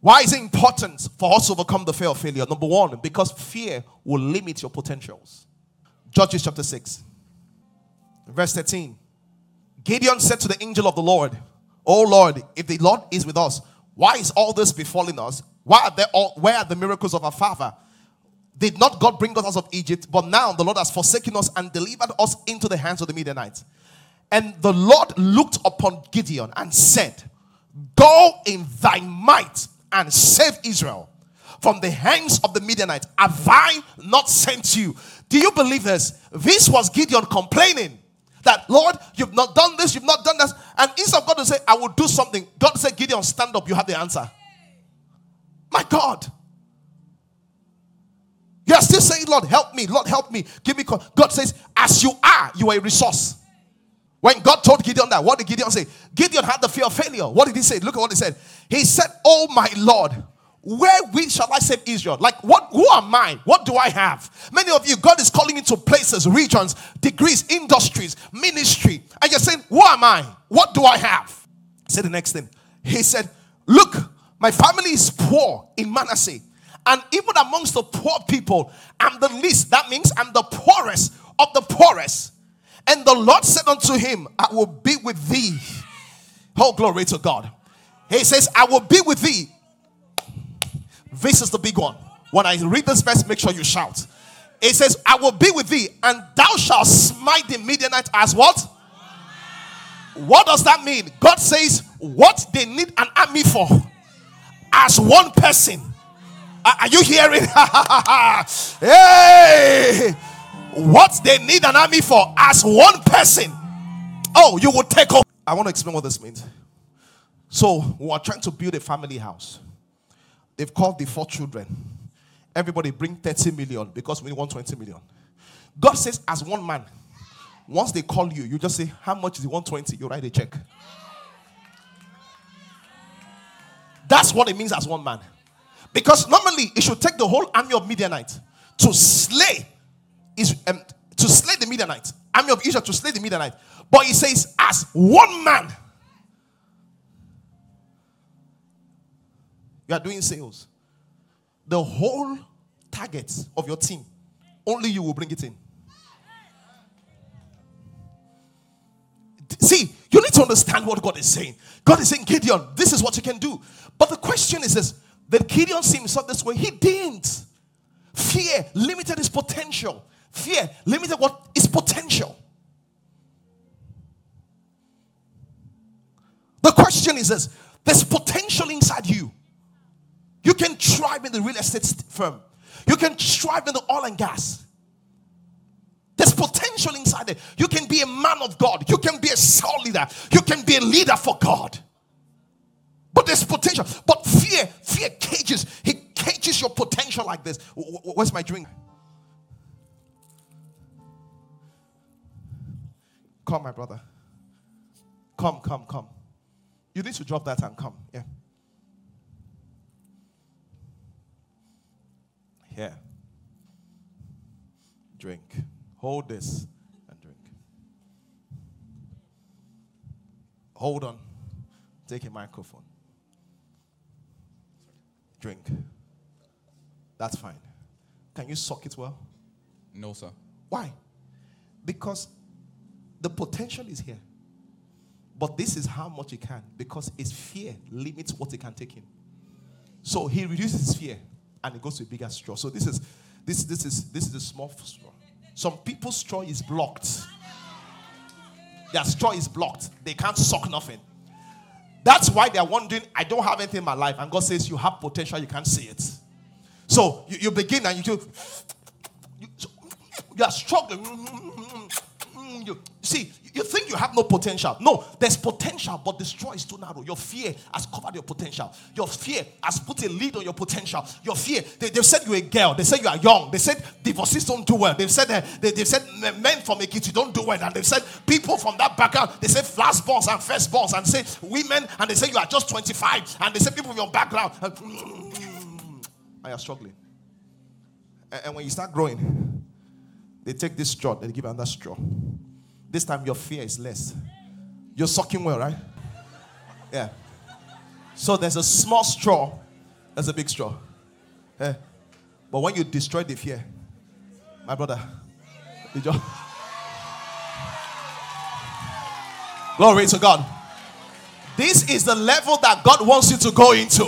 Why is it important for us to overcome the fear of failure? Number one, because fear will limit your potentials. Judges chapter 6, verse 13. Gideon said to the angel of the Lord, Oh Lord, if the Lord is with us, why is all this befalling us? Why are there all, where are the miracles of our father? Did not God bring us out of Egypt? But now the Lord has forsaken us and delivered us into the hands of the Midianites. And the Lord looked upon Gideon and said, Go in thy might and save Israel from the hands of the Midianites. Have I not sent you? Do you believe this? This was Gideon complaining that, Lord, you've not done this, you've not done this. And instead of God to say, I will do something, God said, Gideon, stand up, you have the answer. My God. You are still saying, Lord, help me, Lord, help me, give me. God says, as you are, you are a resource. When God told Gideon that, what did Gideon say? Gideon had the fear of failure. What did he say? Look at what he said. He said, Oh my Lord, wherewith shall I save Israel? Like, what? Who am I? What do I have? Many of you, God is calling into places, regions, degrees, industries, ministry, and you're saying, Who am I? What do I have? Say the next thing. He said, Look, my family is poor in Manasseh, and even amongst the poor people, I'm the least. That means I'm the poorest of the poorest. And the Lord said unto him, I will be with thee. Oh, glory to God. He says, I will be with thee. This is the big one. When I read this verse, make sure you shout. It says, I will be with thee, and thou shalt smite the Midianite as what? What does that mean? God says, What they need an army for as one person. Are you hearing? hey! What they need an army for as one person. Oh, you will take off. I want to explain what this means. So, we are trying to build a family house. They've called the four children. Everybody bring 30 million because we want 20 million. God says, as one man, once they call you, you just say, How much is the 120? You write a check. That's what it means as one man. Because normally it should take the whole army of Midianites to slay is um, to slay the Midianites, army of Israel to slay the Midianites. But he says, as one man, you are doing sales. The whole target of your team, only you will bring it in. See, you need to understand what God is saying. God is saying, Gideon, this is what you can do. But the question is this that Gideon see himself this way? He didn't. Fear limited his potential. Fear limited what is potential. The question is this there's potential inside you. You can thrive in the real estate firm, you can thrive in the oil and gas. There's potential inside there. You can be a man of God. You can be a soul leader. You can be a leader for God. But there's potential. But fear, fear cages. He cages your potential like this. Where's my drink? Come, my brother. Come, come, come. You need to drop that and come. Yeah. Here. Drink. Hold this and drink. Hold on. Take a microphone. Drink. That's fine. Can you suck it well? No, sir. Why? Because the potential is here. But this is how much he can because his fear limits what he can take in. So he reduces his fear and it goes to a bigger straw. So this is this this is this is a small straw. Some people's straw is blocked. Their straw is blocked. They can't suck nothing. That's why they're wondering, I don't have anything in my life. And God says, You have potential, you can't see it. So you, you begin and you, do you, you are struggling you. See, you think you have no potential. No, there's potential, but the straw is too narrow. Your fear has covered your potential. Your fear has put a lid on your potential. Your fear, they, have said you're a girl. They said you are young. They said divorcees don't do well. They've said uh, they, have said men from a you don't do well. And they've said people from that background, they say firstborns and first firstborns. And say women, and they say you are just 25. And they say people from your background, and, and you're struggling. And, and when you start growing, they take this straw, they give another straw. This time your fear is less. You're sucking well, right? Yeah. So there's a small straw there's a big straw. Eh? But when you destroy the fear, my brother, you just. Glory to God. This is the level that God wants you to go into.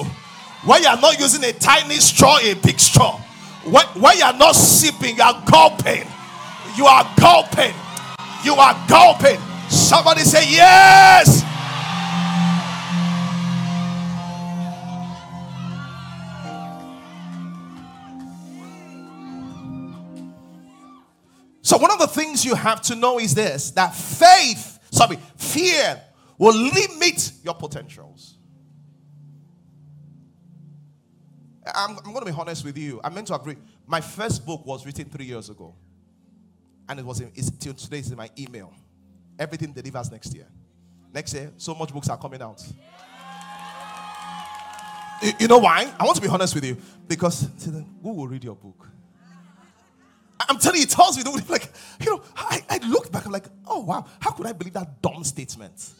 Where you are not using a tiny straw, a big straw. Where you are not sipping, you are gulping. You are gulping. You are gulping. Somebody say, Yes. So, one of the things you have to know is this that faith, sorry, fear will limit your potentials. I'm, I'm going to be honest with you. I meant to agree. My first book was written three years ago, and it was in, it's, till today. It's in my email. Everything delivers next year. Next year, so much books are coming out. You, you know why? I want to be honest with you because who will read your book? I'm telling you, it tells me, like, you know, I, I looked back, I'm like, oh wow, how could I believe that dumb statement?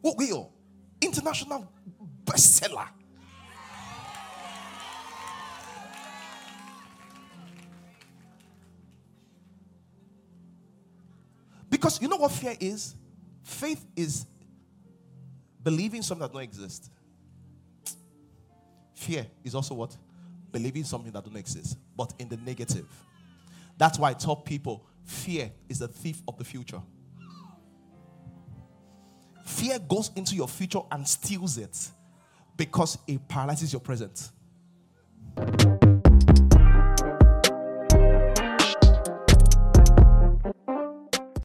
What will? International bestseller. Because you know what fear is? Faith is believing something that don't exist. Fear is also what? Believing something that don't exist, but in the negative. That's why I tell people fear is the thief of the future. Fear goes into your future and steals it because it paralyzes your present.